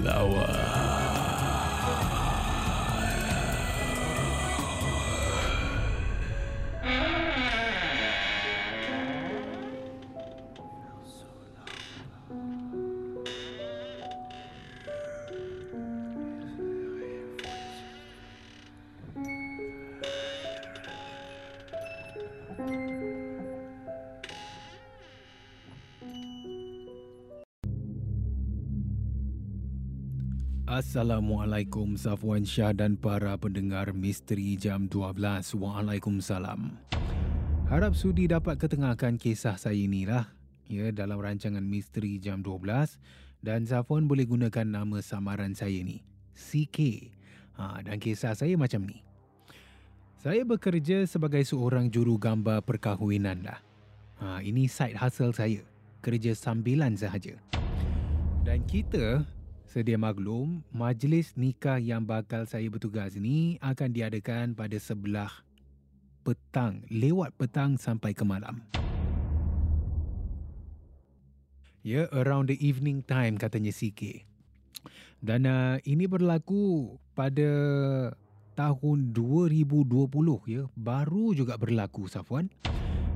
flower. Assalamualaikum Safwan Shah dan para pendengar Misteri Jam 12. Waalaikumsalam. Harap sudi dapat ketengahkan kisah saya inilah ya dalam rancangan Misteri Jam 12 dan Safwan boleh gunakan nama samaran saya ni, CK. Ha, dan kisah saya macam ni. Saya bekerja sebagai seorang juru gambar perkahwinan lah. Ha, ini side hustle saya. Kerja sambilan sahaja. Dan kita Sedia maklum, majlis nikah yang bakal saya bertugas ni akan diadakan pada sebelah petang, lewat petang sampai ke malam. Ya, yeah, around the evening time katanya CK. Dan uh, ini berlaku pada tahun 2020 ya, baru juga berlaku Safwan.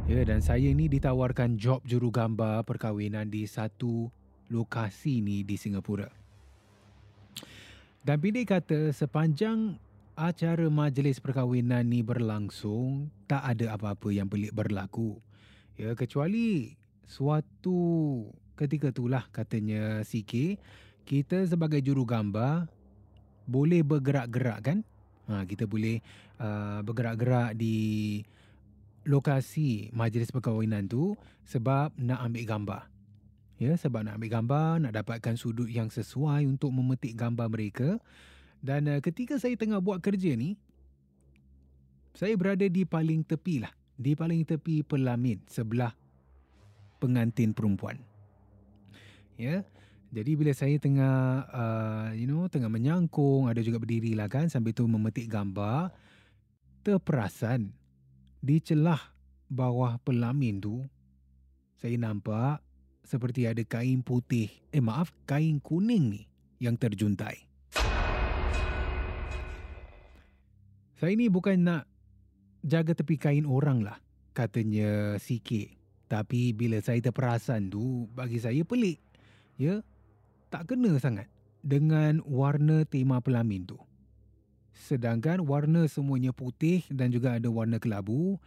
Ya, dan saya ni ditawarkan job juru gambar perkahwinan di satu lokasi ni di Singapura. Dan pilih kata sepanjang acara majlis perkahwinan ni berlangsung, tak ada apa-apa yang pelik berlaku. Ya, kecuali suatu ketika itulah katanya CK, kita sebagai juru gambar boleh bergerak-gerak kan? Ha, kita boleh uh, bergerak-gerak di lokasi majlis perkahwinan tu sebab nak ambil gambar. Ya, sebab nak ambil gambar, nak dapatkan sudut yang sesuai untuk memetik gambar mereka. Dan uh, ketika saya tengah buat kerja ni, saya berada di paling tepi lah. Di paling tepi pelamin sebelah pengantin perempuan. Ya, jadi bila saya tengah, uh, you know, tengah menyangkung, ada juga berdiri lah kan, sambil tu memetik gambar, terperasan di celah bawah pelamin tu, saya nampak seperti ada kain putih, eh maaf, kain kuning ni yang terjuntai. Saya ni bukan nak jaga tepi kain orang lah, katanya CK. Tapi bila saya terperasan tu, bagi saya pelik. Ya, tak kena sangat dengan warna tema pelamin tu. Sedangkan warna semuanya putih dan juga ada warna kelabu,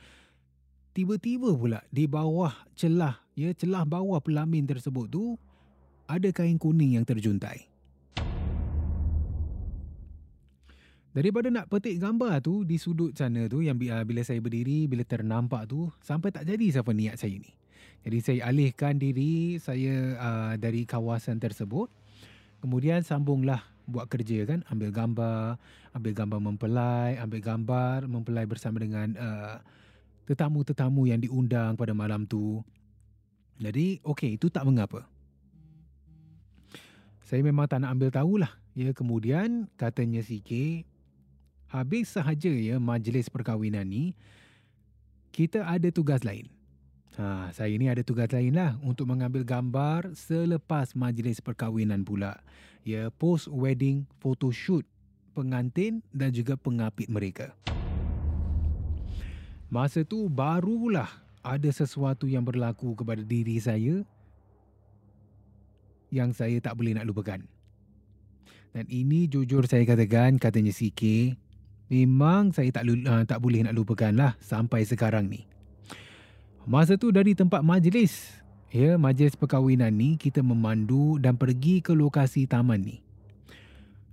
tiba-tiba pula di bawah celah ya celah bawah pelamin tersebut tu ada kain kuning yang terjuntai. Daripada nak petik gambar tu di sudut sana tu yang bila saya berdiri bila ternampak tu sampai tak jadi siapa niat saya ni. Jadi saya alihkan diri saya uh, dari kawasan tersebut. Kemudian sambunglah buat kerja kan, ambil gambar, ambil gambar mempelai, ambil gambar mempelai bersama dengan uh, tetamu-tetamu yang diundang pada malam tu. Jadi, okey, itu tak mengapa. Saya memang tak nak ambil tahulah. Ya, kemudian katanya si K, habis sahaja ya majlis perkahwinan ni, kita ada tugas lain. Ha, saya ni ada tugas lain lah untuk mengambil gambar selepas majlis perkahwinan pula. Ya, post-wedding photoshoot pengantin dan juga pengapit mereka. Masa tu barulah ada sesuatu yang berlaku kepada diri saya yang saya tak boleh nak lupakan. Dan ini jujur saya katakan, katanya CK, memang saya tak, uh, tak boleh nak lupakan lah sampai sekarang ni. Masa tu dari tempat majlis, ya, majlis perkahwinan ni kita memandu dan pergi ke lokasi taman ni.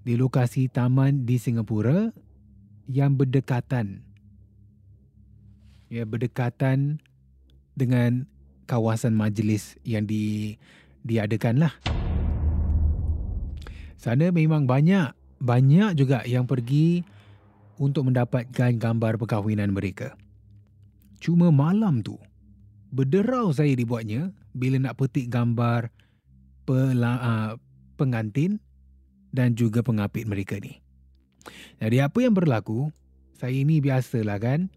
Di lokasi taman di Singapura yang berdekatan. Ya, berdekatan dengan kawasan majlis yang di diadakan lah. Sana memang banyak, banyak juga yang pergi untuk mendapatkan gambar perkahwinan mereka. Cuma malam tu, berderau saya dibuatnya bila nak petik gambar pela, uh, pengantin dan juga pengapit mereka ni. Jadi apa yang berlaku, saya ini biasalah kan.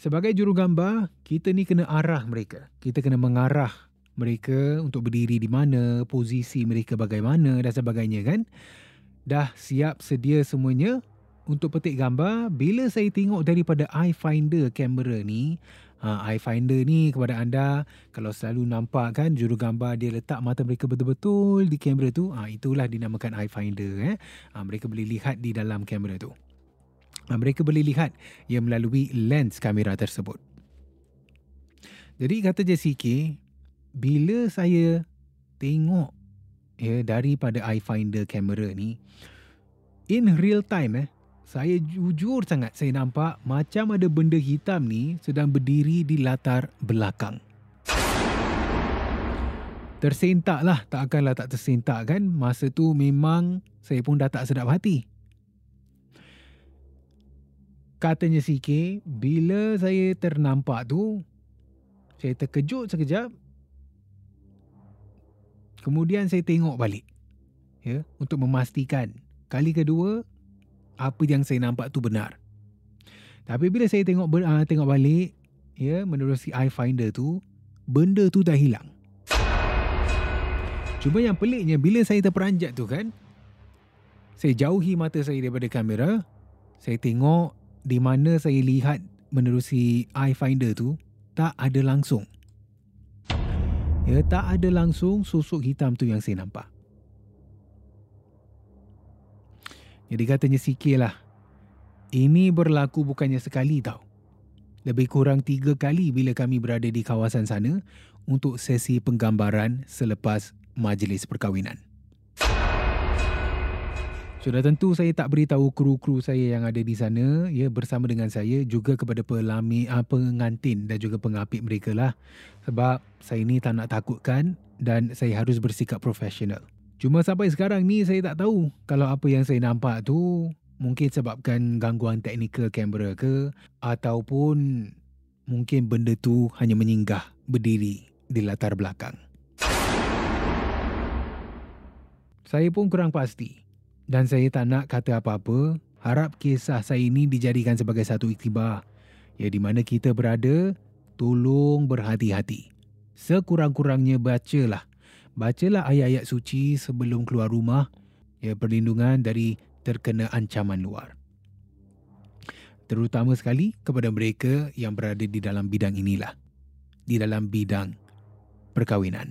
Sebagai juru gambar, kita ni kena arah mereka. Kita kena mengarah mereka untuk berdiri di mana, posisi mereka bagaimana dan sebagainya kan. Dah siap sedia semuanya untuk petik gambar. Bila saya tengok daripada eye finder kamera ni, ha, eye finder ni kepada anda kalau selalu nampak kan juru gambar dia letak mata mereka betul-betul di kamera tu ha, itulah dinamakan eye finder eh. ha, mereka boleh lihat di dalam kamera tu mereka boleh lihat ia melalui lens kamera tersebut jadi kata Jessica bila saya tengok ya daripada eye finder kamera ni in real time eh saya jujur sangat saya nampak macam ada benda hitam ni sedang berdiri di latar belakang. Tersentak lah, tak akanlah tak tersentak kan. Masa tu memang saya pun dah tak sedap hati. Katanya CK, bila saya ternampak tu, saya terkejut sekejap. Kemudian saya tengok balik. ya Untuk memastikan. Kali kedua, apa yang saya nampak tu benar. Tapi bila saya tengok uh, tengok balik, ya, menerusi eye finder tu, benda tu dah hilang. Cuma yang peliknya bila saya terperanjat tu kan, saya jauhi mata saya daripada kamera, saya tengok di mana saya lihat menerusi eye finder tu, tak ada langsung. Ya, tak ada langsung susuk hitam tu yang saya nampak. Jadi katanya sikit lah. Ini berlaku bukannya sekali tau. Lebih kurang tiga kali bila kami berada di kawasan sana untuk sesi penggambaran selepas majlis perkahwinan. Sudah tentu saya tak beritahu kru-kru saya yang ada di sana ya bersama dengan saya juga kepada pelami uh, pengantin dan juga pengapit mereka lah sebab saya ni tak nak takutkan dan saya harus bersikap profesional. Cuma sampai sekarang ni saya tak tahu kalau apa yang saya nampak tu mungkin sebabkan gangguan teknikal kamera ke ataupun mungkin benda tu hanya menyinggah berdiri di latar belakang. Saya pun kurang pasti dan saya tak nak kata apa-apa. Harap kisah saya ini dijadikan sebagai satu iktibar ya di mana kita berada tolong berhati-hati. Sekurang-kurangnya bacalah bacalah ayat-ayat suci sebelum keluar rumah ya perlindungan dari terkena ancaman luar. Terutama sekali kepada mereka yang berada di dalam bidang inilah. Di dalam bidang perkahwinan.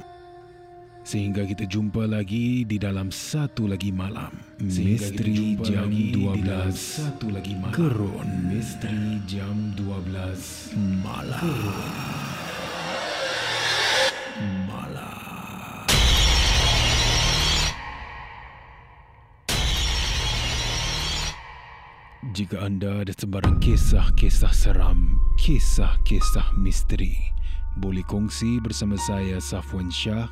sehingga kita jumpa lagi di dalam satu lagi malam sehingga misteri jam 12 di dalam satu lagi malam Gerun. misteri jam 12 malam Gerun. Jika anda ada sebarang kisah-kisah seram, kisah-kisah misteri, boleh kongsi bersama saya Safwan Shah